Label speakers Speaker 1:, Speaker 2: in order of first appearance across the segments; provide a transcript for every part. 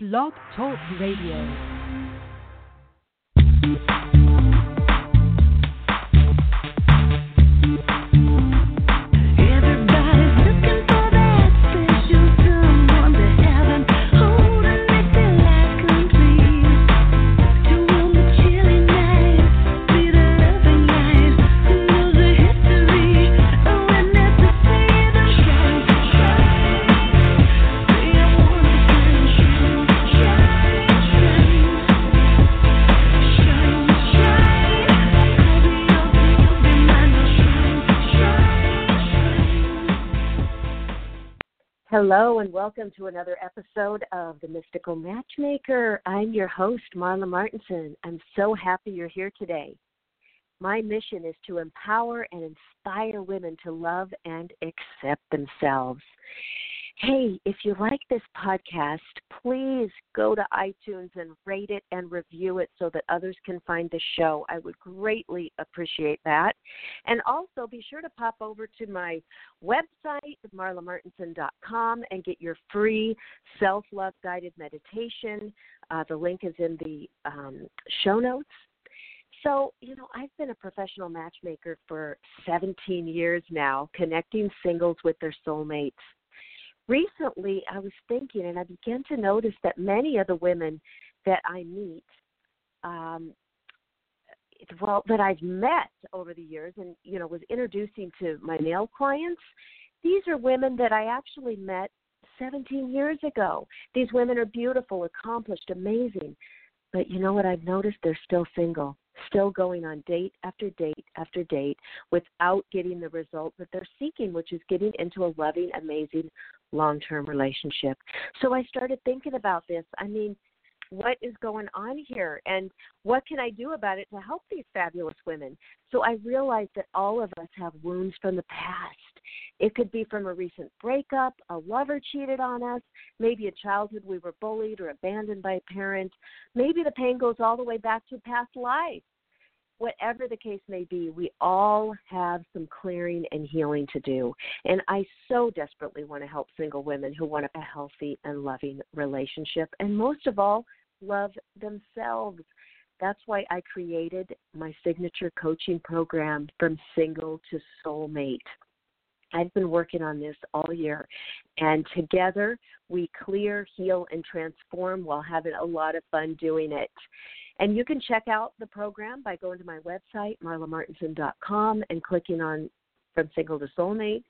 Speaker 1: Blog Talk Radio.
Speaker 2: Hello and welcome to another episode of The Mystical Matchmaker. I'm your host, Marla Martenson. I'm so happy you're here today. My mission is to empower and inspire women to love and accept themselves. Hey, if you like this podcast, please go to iTunes and rate it and review it so that others can find the show. I would greatly appreciate that. And also be sure to pop over to my website, marlamartenson.com, and get your free self love guided meditation. Uh, the link is in the um, show notes. So, you know, I've been a professional matchmaker for 17 years now, connecting singles with their soulmates. Recently, I was thinking, and I began to notice that many of the women that I meet, um, well, that I've met over the years and, you know, was introducing to my male clients, these are women that I actually met 17 years ago. These women are beautiful, accomplished, amazing. But you know what I've noticed? They're still single, still going on date after date after date without getting the result that they're seeking, which is getting into a loving, amazing, long term relationship. So I started thinking about this. I mean, what is going on here and what can I do about it to help these fabulous women? So I realized that all of us have wounds from the past. It could be from a recent breakup, a lover cheated on us, maybe a childhood we were bullied or abandoned by a parent. Maybe the pain goes all the way back to past life. Whatever the case may be, we all have some clearing and healing to do. And I so desperately want to help single women who want a healthy and loving relationship. And most of all, love themselves. That's why I created my signature coaching program from single to soulmate. I've been working on this all year, and together we clear, heal, and transform while having a lot of fun doing it. And you can check out the program by going to my website, marlamartenson.com, and clicking on From Single to Soulmate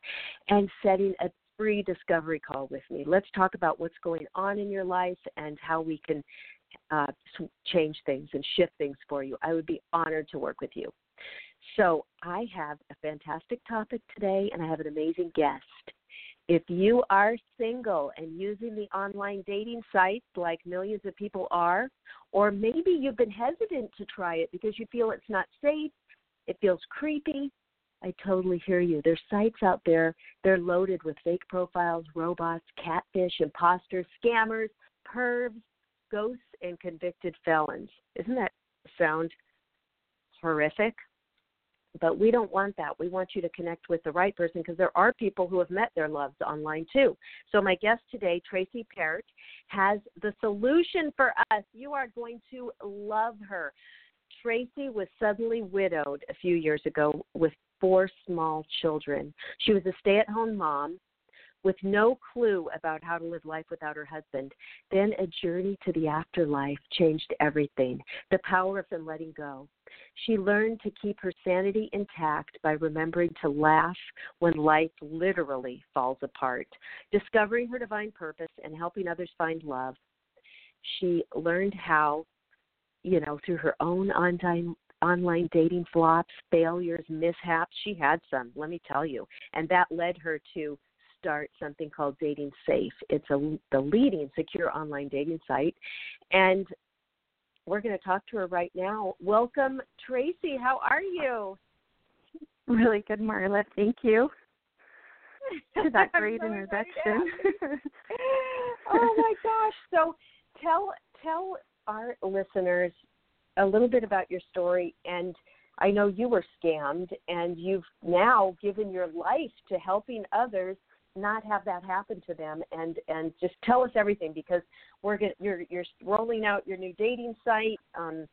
Speaker 2: and setting a free discovery call with me. Let's talk about what's going on in your life and how we can uh, change things and shift things for you. I would be honored to work with you. So, I have a fantastic topic today, and I have an amazing guest. If you are single and using the online dating sites like millions of people are, or maybe you've been hesitant to try it because you feel it's not safe, it feels creepy, I totally hear you. There's sites out there, they're loaded with fake profiles, robots, catfish, imposters, scammers, pervs, ghosts, and convicted felons. Isn't that sound horrific? But we don't want that. We want you to connect with the right person because there are people who have met their loves online too. So, my guest today, Tracy Peart, has the solution for us. You are going to love her. Tracy was suddenly widowed a few years ago with four small children. She was a stay at home mom with no clue about how to live life without her husband. Then a journey to the afterlife changed everything the power of letting go. She learned to keep her sanity intact by remembering to laugh when life literally falls apart, discovering her divine purpose and helping others find love. She learned how, you know, through her own online online dating flops, failures, mishaps. She had some, let me tell you. And that led her to start something called Dating Safe. It's a the leading secure online dating site. And we're going to talk to her right now. Welcome, Tracy. How are you?
Speaker 3: Really good, Marla. Thank you for that great
Speaker 2: so
Speaker 3: introduction.
Speaker 2: oh my gosh! So tell tell our listeners a little bit about your story and I know you were scammed and you've now given your life to helping others not have that happen to them and and just tell us everything because we're going you're you're rolling out your new dating site um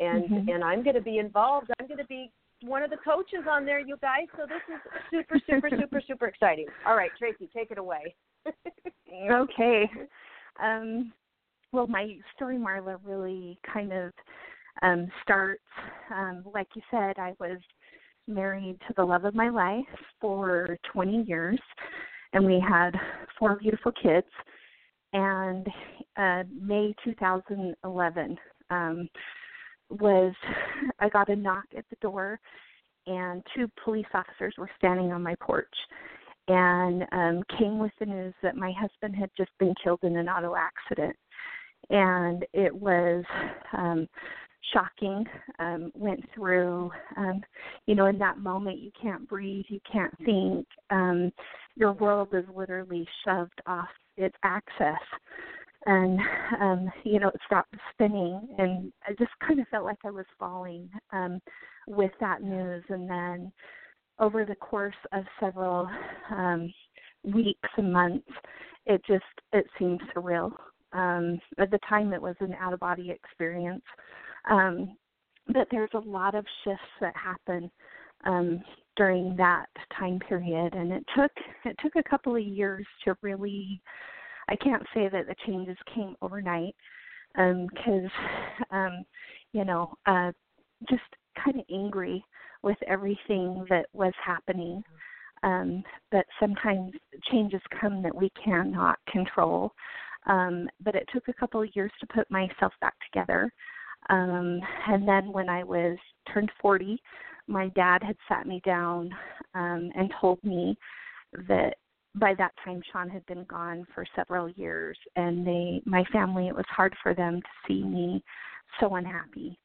Speaker 2: and
Speaker 3: Mhm.
Speaker 2: and I'm going to be involved. I'm going to be one of the coaches on there, you guys. So this is super super super super exciting. All right, Tracy, take it away.
Speaker 3: Okay. Um, well, my story, Marla, really kind of um, starts, um, like you said, I was married to the love of my life for 20 years, and we had four beautiful kids. And uh, May 2011 um, was, I got a knock at the door, and two police officers were standing on my porch and um, came with the news that my husband had just been killed in an auto accident. And it was um, shocking. Um, went through, um, you know, in that moment, you can't breathe, you can't think. Um, your world is literally shoved off its axis. And, um, you know, it stopped spinning. And I just kind of felt like I was falling um, with that news. And then, over the course of several um, weeks and months, it just it seemed surreal. Um, at the time, it was an out of body experience, um, but there's a lot of shifts that happen um, during that time period, and it took it took a couple of years to really. I can't say that the changes came overnight because, um, you know, uh, just kind of angry with everything that was happening. Um, but sometimes changes come that we cannot control. Um, but it took a couple of years to put myself back together. Um, and then when I was turned 40, my dad had sat me down um, and told me that by that time Sean had been gone for several years, and they, my family, it was hard for them to see me so unhappy.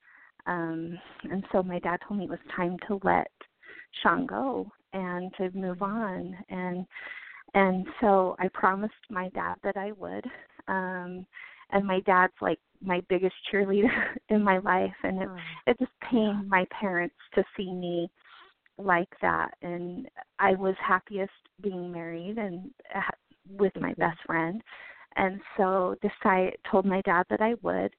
Speaker 3: Um, and so my dad told me it was time to let Sean go and to move on. And and so I promised my dad that I would. Um, and my dad's like my biggest cheerleader in my life, and it it just pained my parents to see me like that. And I was happiest being married and uh, with my best friend. And so decided told my dad that I would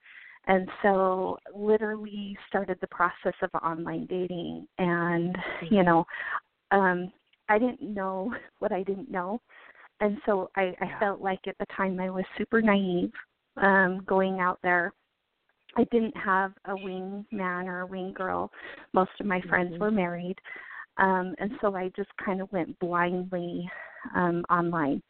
Speaker 3: and so literally started the process of online dating and you know um i didn't know what i didn't know and so i i felt like at the time i was super naive um going out there i didn't have a wing man or a wing girl most of my friends were married um and so i just kind of went blindly um online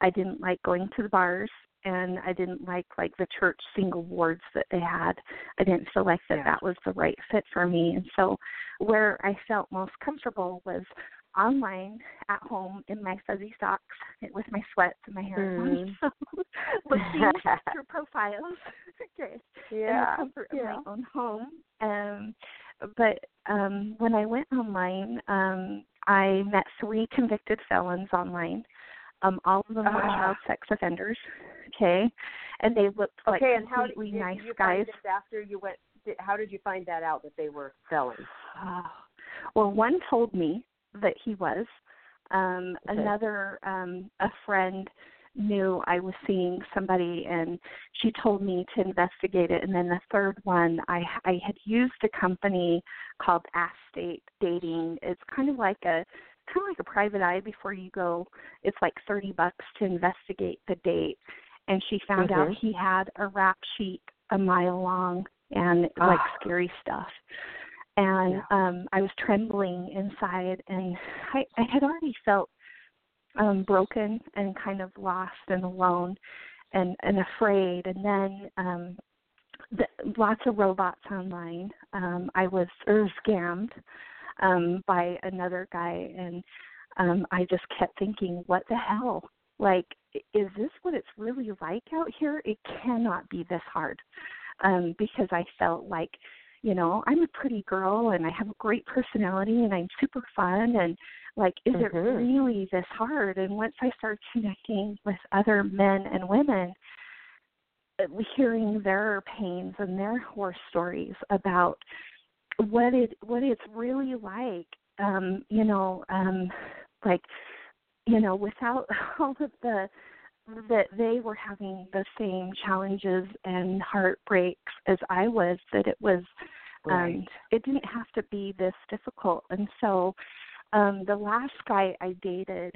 Speaker 3: i didn't like going to the bars and I didn't like like the church single wards that they had. I didn't feel like that
Speaker 2: Yeah.
Speaker 3: that was the right fit for me. And so where I felt most comfortable was online at home in my fuzzy socks with my sweats and my hair
Speaker 2: Mm.
Speaker 3: so looking through profiles okay, in the comfort of my own home. Um but um when I went online, um I met three convicted felons online. Um, all of them were
Speaker 2: Ah.
Speaker 3: child sex offenders. Okay, and they looked like
Speaker 2: okay, and how did,
Speaker 3: completely
Speaker 2: did
Speaker 3: nice
Speaker 2: you
Speaker 3: guys.
Speaker 2: find this after you went? Did, how did you find that out that they were felons?
Speaker 3: Oh. Well, one told me that he was. Um,
Speaker 2: Okay.
Speaker 3: Another, um, a friend knew I was seeing somebody, and she told me to investigate it. And then the third one, I I had used a company called Ask State Dating. It's kind of like a kind of like a private eye before you go. It's like thirty bucks to investigate the date. And she found out
Speaker 2: Mhm.
Speaker 3: he had a rap sheet a mile long and like
Speaker 2: Ah.
Speaker 3: scary stuff and um I was trembling inside and I I had already felt um broken and kind of lost and alone and and afraid. And then um the, lots of robots online. Um I was er, scammed um by another guy and um I just kept thinking what the hell? Like is this what it's really like out here? It cannot be this hard. Um because I felt like you know i'm a pretty girl and i have a great personality and i'm super fun and like is it
Speaker 2: Mhm.
Speaker 3: really this hard and once i started connecting with other men and women uh, hearing their pains and their horror stories about what it what it's really like um you know um like you know, without all of the that they were having the same challenges and heartbreaks as I was, that it was
Speaker 2: Right.
Speaker 3: um it didn't have to be this difficult. And so um the last guy I dated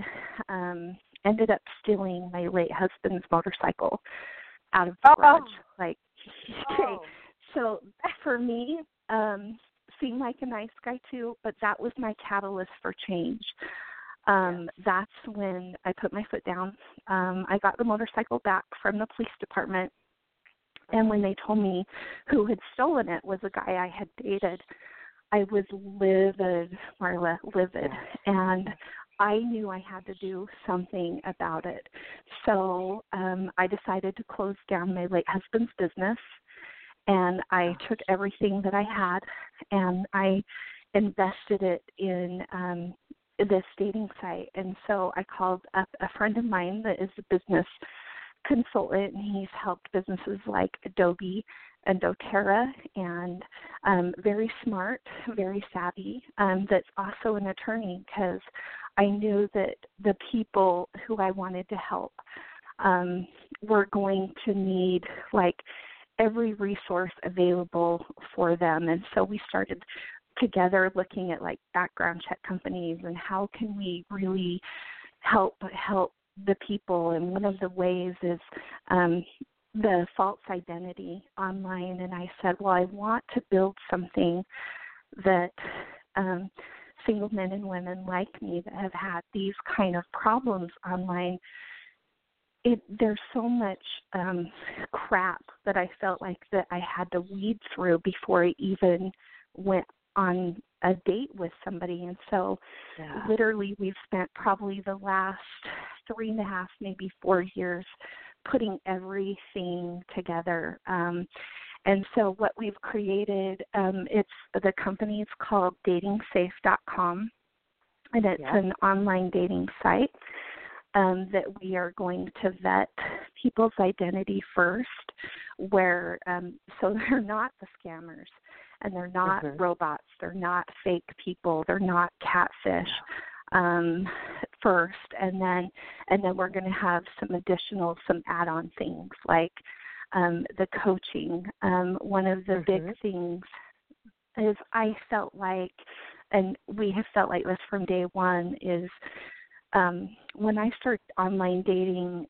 Speaker 3: um ended up stealing my late husband's motorcycle out of the
Speaker 2: Oh.
Speaker 3: garage. Like okay.
Speaker 2: Oh.
Speaker 3: So for me, um seemed like a nice guy too, but that was my catalyst for change. Um that's when I put my foot down. Um I got the motorcycle back from the police department and when they told me who had stolen it was a guy I had dated, I was livid, Marla, livid. And I knew I had to do something about it. So um I decided to close down my late husband's business and I took everything that I had and I invested it in um this dating site. And so I called up a friend of mine that is a business consultant and he's helped businesses like Adobe and doTERRA and um very smart, very savvy, um that's also an attorney because I knew that the people who I wanted to help um were going to need like every resource available for them and so we started together looking at like background check companies and how can we really help help the people. And one of the ways is um the false identity online. And I said, Well I want to build something that um single men and women like me that have had these kind of problems online. It there's so much um crap that I felt like that I had to weed through before I even went on a date with somebody and so
Speaker 2: Yeah.
Speaker 3: literally we've spent probably the last three and a half maybe four years putting everything together um and so what we've created um it's the company is called datingsafe.com and it's
Speaker 2: Yeah.
Speaker 3: an online dating site um, that we are going to vet people's identity first, where um, so they're not the scammers and they're not
Speaker 2: Mhm.
Speaker 3: robots, they're not fake people, they're not catfish um, first, and then and then we're going to have some additional some add-on things like um, the coaching. Um, one of the big
Speaker 2: Mhm.
Speaker 3: things is I felt like, and we have felt like this from day one, is um, when I started online dating,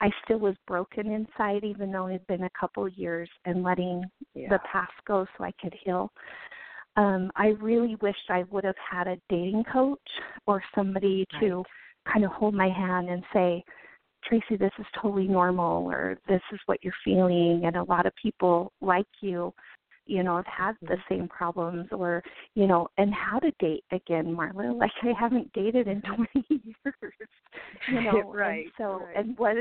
Speaker 3: I still was broken inside, even though it had been a couple of years and letting
Speaker 2: Yeah.
Speaker 3: the past go so I could heal. Um, I really wished I would have had a dating coach or somebody to kind of hold my hand and say, Tracy, this is totally normal, or this is what you're feeling. And a lot of people like you, you know, have had the same problems, or, you know, and how to date again, Marla. Like, I haven't dated in 20 years, you know.
Speaker 2: Right,
Speaker 3: And so,
Speaker 2: right.
Speaker 3: and what,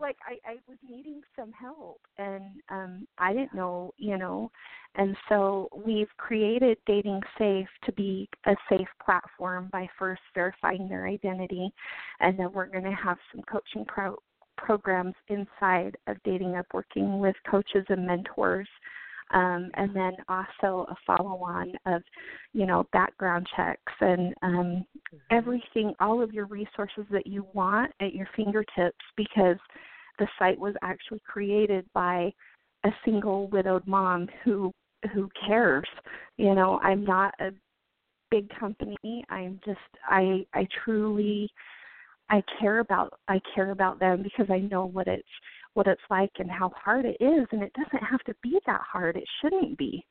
Speaker 3: like, I, I was needing some help, and um I didn't know, you know. And so we've created Dating Safe to be a safe platform by first verifying their identity, and then we're going to have some coaching pro- programs inside of Dating Up, working with coaches and mentors. Um, and then also a follow on of, you know, background checks and um, everything, all of your resources that you want at your fingertips because the site was actually created by a single widowed mom who who cares. You know, I'm not a big company. I'm just I I truly I care about I care about them because I know what it's what it's like and how hard it is and it doesn't have to be that hard. It shouldn't be.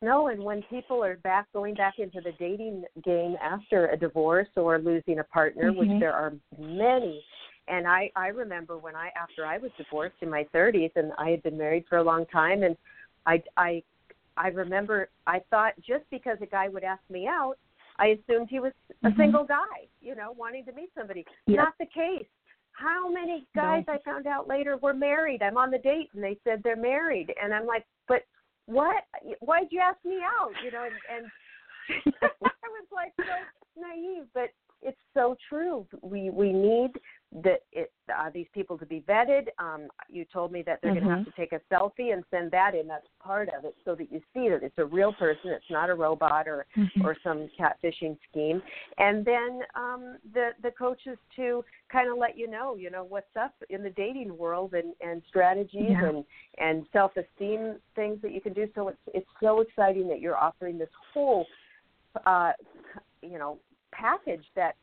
Speaker 2: No, and when people are back going back into the dating game after a divorce or losing a partner, which
Speaker 3: Mhm.
Speaker 2: there are many, and I I remember when I after I was divorced in my 30s and I had been married for a long time and I I I remember I thought just because a guy would ask me out, I assumed he was a
Speaker 3: Mhm.
Speaker 2: single guy, you know, wanting to meet somebody.
Speaker 3: Yep.
Speaker 2: Not the case. How many guys
Speaker 3: No.
Speaker 2: I found out later were married? I'm on the date and they said they're married, and I'm like, but what? Why'd you ask me out? You know, and, and I was like so naive, but it's so true. We we need that it, uh, these people to be vetted. Um, you told me that they're going to have to take a selfie and send that in. That's part of it, so that you see that it's a real person. It's not a robot or
Speaker 3: Mhm.
Speaker 2: or some catfishing scheme. And then um, the the coaches to kind of let you know, you know, what's up in the dating world and and strategies
Speaker 3: Yeah.
Speaker 2: and and self esteem things that you can do. So it's it's so exciting that you're offering this whole, uh, you know, package that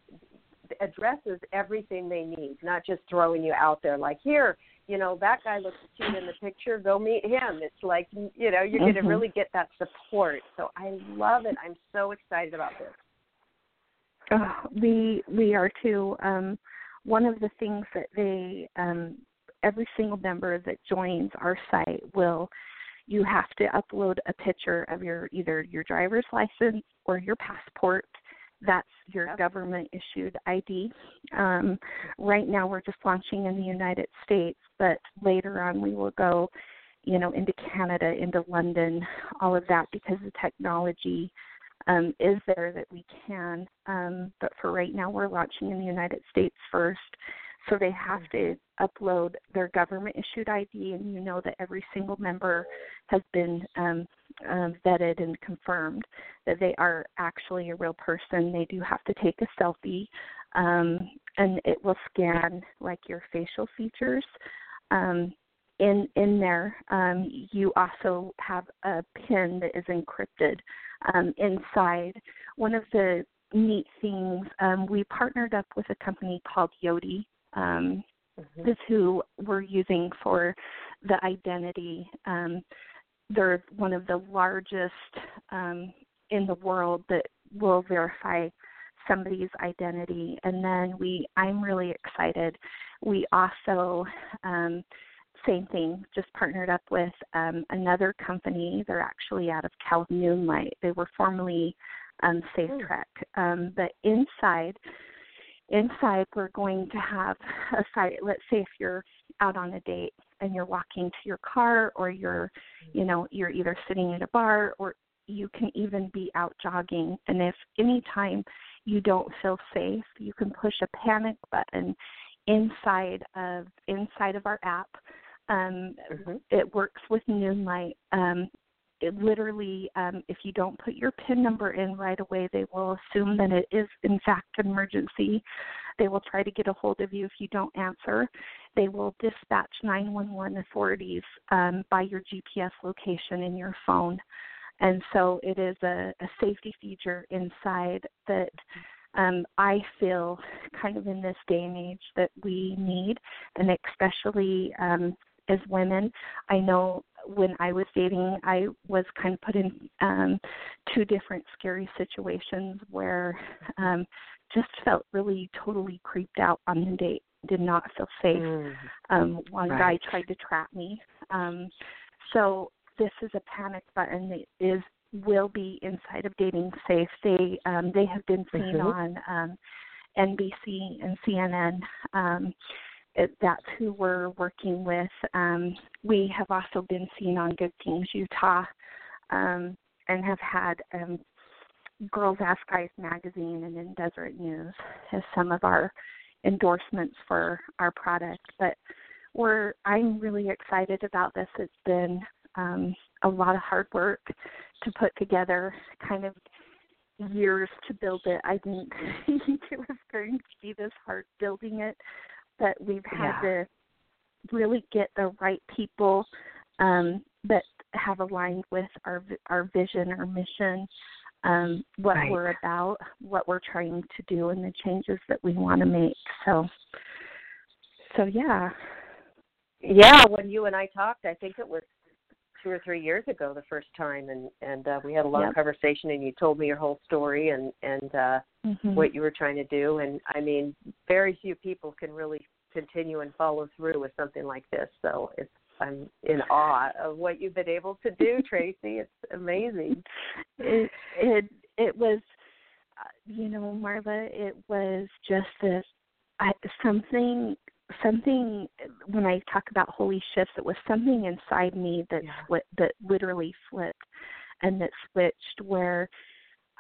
Speaker 2: addresses everything they need, not just throwing you out there like here. You know that guy looks cute in the picture. Go meet him. It's like you know you're going to really get that support. So I love it. I'm so excited about this.
Speaker 3: Oh, we we are too. Um, one of the things that they um, every single member that joins our site will you have to upload a picture of your either your driver's license or your passport. That's your government issued ID. Um, right now, we're just launching in the United States, but later on we will go, you know, into Canada, into London, all of that because the technology um, is there that we can. Um, but for right now, we're launching in the United States first. So they have to upload their government issued ID, and you know that every single member has been um, um, vetted and confirmed that they are actually a real person. They do have to take a selfie, um, and it will scan like your facial features. Um, in in there, um, you also have a PIN that is encrypted um, inside. One of the neat things, um, we partnered up with a company called Yoti. Um,
Speaker 2: Mhm.
Speaker 3: is who we're using for the identity. Um, they're one of the largest um, in the world that will verify somebody's identity. And then we, I'm really excited. We also, um, same thing, just partnered up with um, another company. They're actually out of Cal Noonlight. They were formerly um, Safe
Speaker 2: Hmm.
Speaker 3: Trek, um, but inside inside we're going to have a site let's say if you're out on a date and you're walking to your car or you're you know you're either sitting at a bar or you can even be out jogging and if any time you don't feel safe you can push a panic button inside of inside of our app um,
Speaker 2: Mhm.
Speaker 3: it works with Noonlight. Um, it literally, um, if you don't put your PIN number in right away, they will assume that it is in fact an emergency. They will try to get a hold of you if you don't answer. They will dispatch 911 authorities um, by your GPS location in your phone. And so it is a, a safety feature inside that um, I feel kind of in this day and age that we need, and especially um, as women. I know when I was dating, I was kind of put in um, two different scary situations where um, just felt really totally creeped out on the date. Did not feel safe.
Speaker 2: Mm.
Speaker 3: Um, one
Speaker 2: Right.
Speaker 3: guy tried to trap me. Um, so this is a panic button that is will be inside of Dating Safe. They um, they have been seen
Speaker 2: Mhm.
Speaker 3: on um, NBC and CNN. Um, it, that's who we're working with. Um, we have also been seen on Good Things Utah, um, and have had um, Girls Ask Guys magazine and in Deseret News as some of our endorsements for our product. But we're I'm really excited about this. It's been um, a lot of hard work to put together, kind of years to build it. I didn't think it was going to be this hard building it, but we've had
Speaker 2: Yeah.
Speaker 3: to really get the right people um, that have aligned with our our vision, our mission, um, what
Speaker 2: Right.
Speaker 3: we're about, what we're trying to do, and the changes that we want to make. So, so yeah,
Speaker 2: Yeah, when you and I talked, I think it was two or three years ago the first time, and and uh, we had a long
Speaker 3: Yep.
Speaker 2: conversation, and you told me your whole story and and uh,
Speaker 3: Mhm.
Speaker 2: what you were trying to do, and I mean, very few people can really continue and follow through with something like this. So it's I'm in awe of what you've been able to do, Tracy. It's amazing.
Speaker 3: it it it was uh, you know marla it was just this I, something something when i talk about holy shifts it was something inside me that
Speaker 2: Yeah.
Speaker 3: that literally flipped and that switched where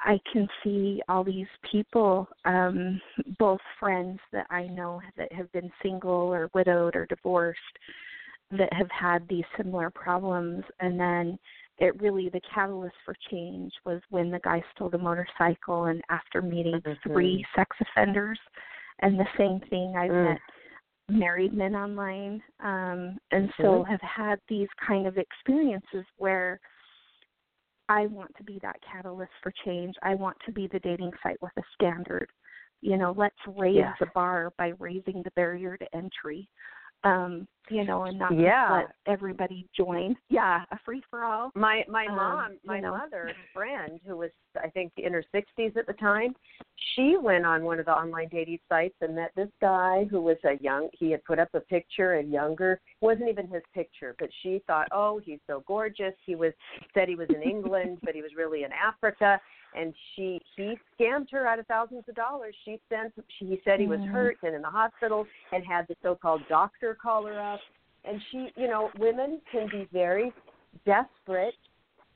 Speaker 3: I can see all these people, um, both friends that I know that have been single or widowed or divorced, that have had these similar problems. And then it really, the catalyst for change was when the guy stole the motorcycle, and after meeting
Speaker 2: Mhm.
Speaker 3: three sex offenders, and the same thing, I
Speaker 2: Mm.
Speaker 3: met married men online, um, and so
Speaker 2: Mhm.
Speaker 3: have had these kind of experiences where I want to be that catalyst for change. I want to be the dating site with a standard. You know, let's raise
Speaker 2: Yeah.
Speaker 3: the bar by raising the barrier to entry. Um, you know, and not
Speaker 2: Yeah.
Speaker 3: let everybody join. Yeah, a free for all.
Speaker 2: My my
Speaker 3: Um,
Speaker 2: mom,
Speaker 3: you
Speaker 2: my
Speaker 3: know.
Speaker 2: mother's friend, who was I think in her sixties at the time, she went on one of the online dating sites and met this guy who was a young. He had put up a picture, a younger, wasn't even his picture, but she thought, oh, he's so gorgeous. He was said he was in England, but he was really in Africa, and she he scammed her out of thousands of dollars. She sent. She, he said he was hurt and in the hospital, and had the so-called doctor call her up and she you know women can be very desperate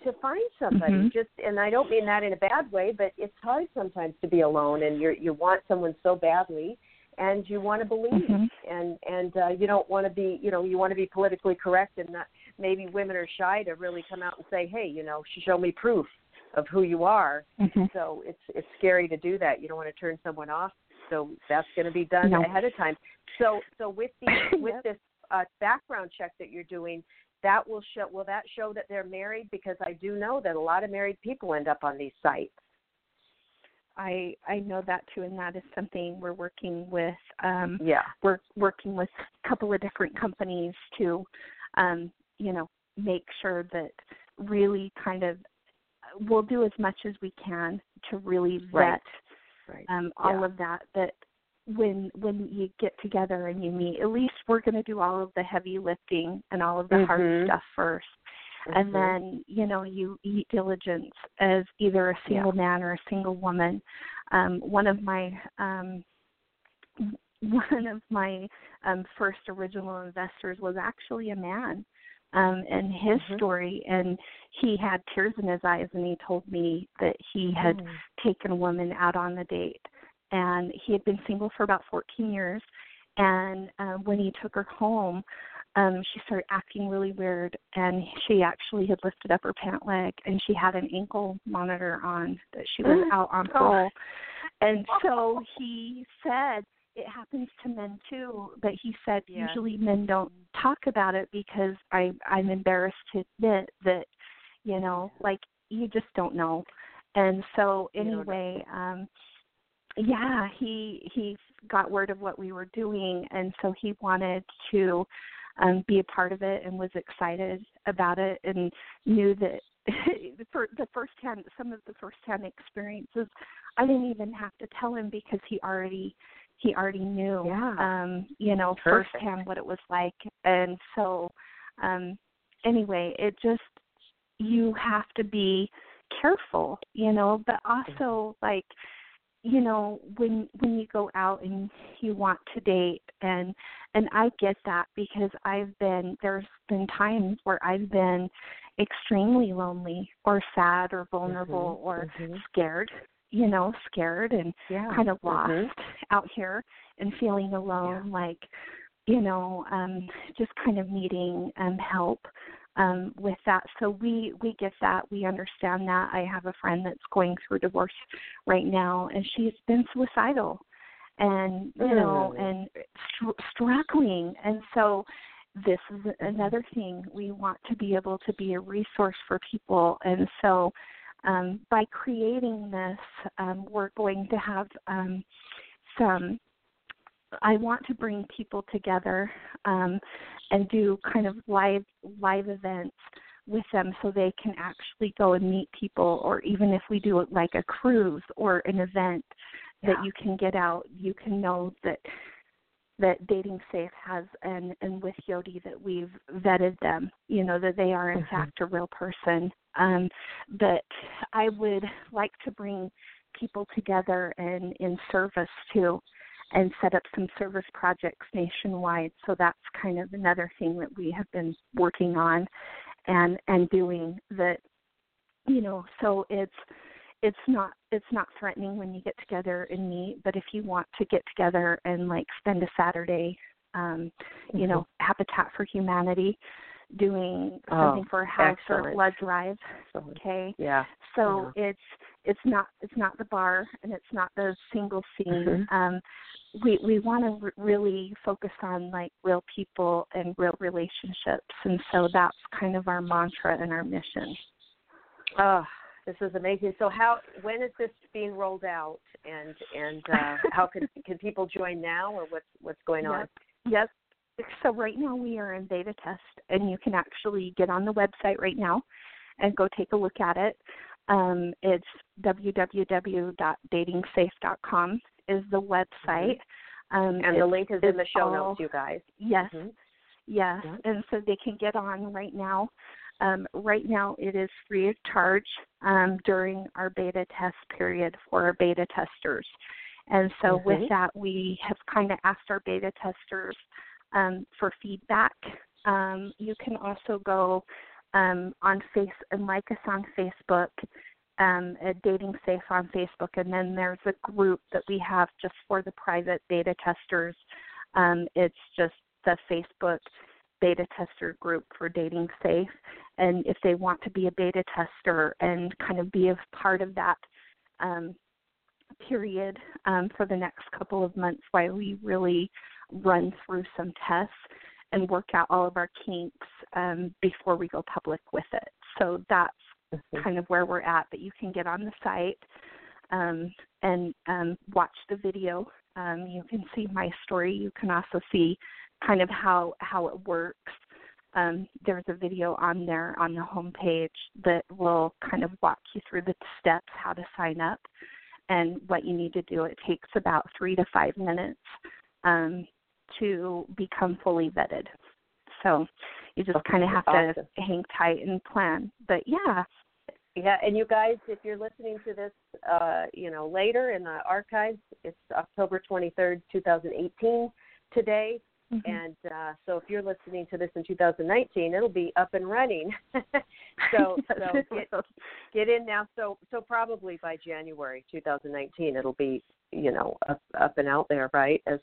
Speaker 2: to find somebody
Speaker 3: Mhm.
Speaker 2: just and i don't mean that in a bad way but it's hard sometimes to be alone and you you want someone so badly and you want to believe
Speaker 3: Mhm.
Speaker 2: and and uh you don't want to be you know you want to be politically correct and not maybe women are shy to really come out and say hey you know show me proof of who you are
Speaker 3: Mhm.
Speaker 2: so it's it's scary to do that you don't want to turn someone off so that's going to be done
Speaker 3: No.
Speaker 2: ahead of time so so with the with this uh, background check that you're doing that will show will that show that they're married because i do know that a lot of married people end up on these sites
Speaker 3: I I know that too, and that is something we're working with. Um,
Speaker 2: yeah
Speaker 3: we're working with a couple of different companies to, um, you know, make sure that really kind of we'll do as much as we can to really vet
Speaker 2: Right. right
Speaker 3: um, all
Speaker 2: Yeah.
Speaker 3: of that. That when when you get together and you meet, at least we're going to do all of the heavy lifting and all of the hard
Speaker 2: Mhm.
Speaker 3: stuff first and
Speaker 2: Mhm.
Speaker 3: then you know you eat diligence as either a single man or a single woman um one of my um one of my um first original investors was actually a man um and his
Speaker 2: Mhm.
Speaker 3: story and he had tears in his eyes and he told me that he had
Speaker 2: Mm.
Speaker 3: taken a woman out on the date and he had been single for about 14 years and uh, when he took her home um she started acting really weird and she actually had lifted up her pant leg and she had an ankle monitor on that she was
Speaker 2: Mm.
Speaker 3: out on
Speaker 2: Oh.
Speaker 3: parole and so he said it happens to men too but he said
Speaker 2: Yeah.
Speaker 3: usually men don't talk about it because i i'm embarrassed to admit that you know like you just don't know and so anyway um yeah he he got word of what we were doing and so he wanted to um be a part of it and was excited about it and knew that for the first hand some of the first hand experiences i didn't even have to tell him because he already he already knew
Speaker 2: Yeah.
Speaker 3: um you know
Speaker 2: Perfect.
Speaker 3: firsthand what it was like and so um anyway it just you have to be careful you know but also like you know when when you go out and you want to date and and I get that because I've been there's been times where I've been extremely lonely or sad or vulnerable
Speaker 2: Mhm,
Speaker 3: or
Speaker 2: mhm.
Speaker 3: scared you know scared and
Speaker 2: yeah
Speaker 3: kind of lost
Speaker 2: Mhm.
Speaker 3: out here and feeling alone like you know um just kind of needing um help um with that. So we we get that. We understand that. I have a friend that's going through divorce right now and she's been suicidal and you know
Speaker 2: Mm.
Speaker 3: and str- struggling. And so this is another thing. We want to be able to be a resource for people. And so um, by creating this um, we're going to have um, some i want to bring people together um, and do kind of live live events with them so they can actually go and meet people or even if we do like a cruise or an event
Speaker 2: Yeah.
Speaker 3: that you can get out you can know that that dating safe has and and with Yoti that we've vetted them you know that they are in
Speaker 2: Mhm.
Speaker 3: fact a real person um but i would like to bring people together and in service too and set up some service projects nationwide so that's kind of another thing that we have been working on and and doing that you know so it's it's not it's not threatening when you get together and meet but if you want to get together and like spend a saturday um you
Speaker 2: Mm-hmm.
Speaker 3: know habitat for humanity doing
Speaker 2: Oh,
Speaker 3: something for a house or a blood drive
Speaker 2: Excellent.
Speaker 3: okay
Speaker 2: Yeah.
Speaker 3: so it's it's not it's not the bar and it's not the single scene
Speaker 2: Mhm.
Speaker 3: um we we want to r- really focus on like real people and real relationships and so that's kind of our mantra and our mission
Speaker 2: Oh, this is amazing. So how when is this being rolled out and and uh how can can people join now or what's what's going on?
Speaker 3: Yep. So right now we are in beta test, and you can actually get on the website right now and go take a look at it. Um, it's www.datingsafe.com is the website. Um,
Speaker 2: And the link is in the show
Speaker 3: all-
Speaker 2: notes, you guys.
Speaker 3: Yes,
Speaker 2: Mhm.
Speaker 3: yes,
Speaker 2: Yeah.
Speaker 3: and so they can get on right now. Um, right now, it is free of charge um, during our beta test period for our beta testers. And so,
Speaker 2: Mhm.
Speaker 3: with that, we have kind of asked our beta testers um, for feedback. Um, you can also go um, on Face and like us on Facebook um, at Dating Safe on Facebook, and then there's a group that we have just for the private beta testers. Um, it's just the Facebook beta tester group for Dating Safe, and if they want to be a beta tester and kind of be a part of that um, period um, for the next couple of months while we really run through some tests and work out all of our kinks um, before we go public with it. So that's
Speaker 2: Mhm.
Speaker 3: kind of where we're at. But you can get on the site um, and um, watch the video. Um, you can see my story. You can also see kind of how how it works. Um, there's a video on there on the homepage that will kind of walk you through the steps how to sign up and what you need to do. It takes about three to five minutes um, to become fully vetted. So you just
Speaker 2: Okay,
Speaker 3: kind of have
Speaker 2: awesome.
Speaker 3: to hang tight and plan. But yeah,
Speaker 2: Yeah, and you guys, if you're listening to this, uh, you know, later in the archives, it's October 23rd, 2018 today.
Speaker 3: Mm-hmm.
Speaker 2: And uh, so if you're listening to this in 2019, it'll be up and running. so so get, get in now. So so probably by January 2019, it'll be you know up up and out there, right? As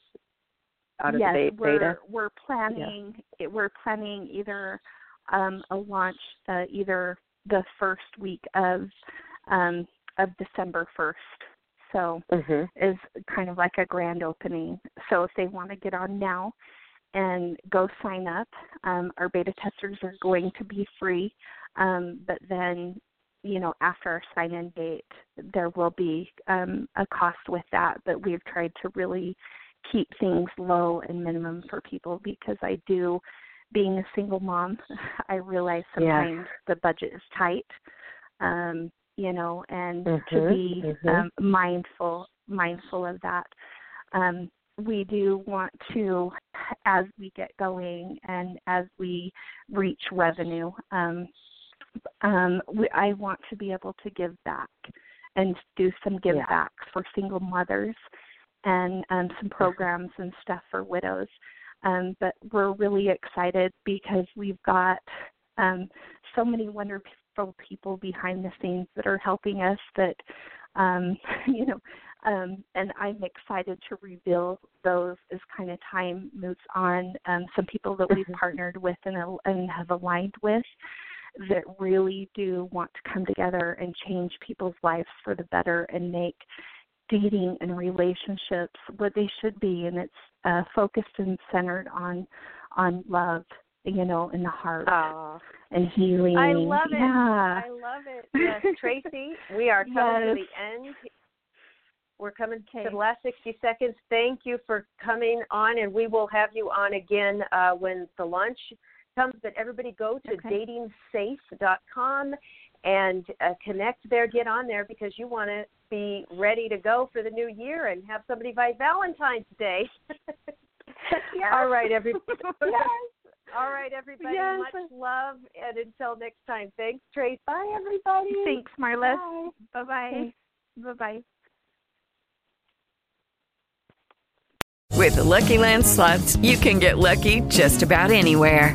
Speaker 2: out of
Speaker 3: yes,
Speaker 2: the be-
Speaker 3: we're we're planning it, we're planning either um, a launch uh, either the first week of um, of December first. So
Speaker 2: Mhm.
Speaker 3: is kind of like a grand opening. So if they want to get on now and go sign up, um, our beta testers are going to be free. Um, but then, you know, after our sign in date, there will be um, a cost with that. But we've tried to really keep things low and minimum for people because I do, being a single mom, I realize
Speaker 2: Yeah.
Speaker 3: sometimes the budget is tight. Um, you know, and to
Speaker 2: Mhm,
Speaker 3: be
Speaker 2: mhm.
Speaker 3: um, mindful mindful of that. Um, we do want to, as we get going and as we reach revenue, um, um, we, I want to be able to give back and do some give
Speaker 2: Yeah.
Speaker 3: backs for single mothers and um, some programs and stuff for widows. Um, but we're really excited because we've got um, so many wonderful people behind the scenes that are helping us that um, you know um, and I'm excited to reveal those as kind of time moves on. Um, some people that we've partnered with and, and have aligned with that really do want to come together and change people's lives for the better and make dating and relationships what they should be and it's uh, focused and centered on on love you know in the heart
Speaker 2: Aw.
Speaker 3: and healing
Speaker 2: I love it.
Speaker 3: yeah
Speaker 2: I love it. Yes, Tracy, we are coming to the end. We're coming to the last 60 seconds. Thank you for coming on, and we will have you on again uh, when the launch comes. But everybody go to
Speaker 3: Okay.
Speaker 2: datingsafe.com and uh, connect there. Get on there because you want to be ready to go for the new year and have somebody by Valentine's Day. All right, everybody. yes. All right, everybody.
Speaker 3: Yes.
Speaker 2: Much love, and until next time. Thanks, Trace. Bye, everybody.
Speaker 3: thanks marla
Speaker 2: Bye.
Speaker 3: bye bye bye bye
Speaker 4: With the Lucky Land slots, you can get lucky just about anywhere.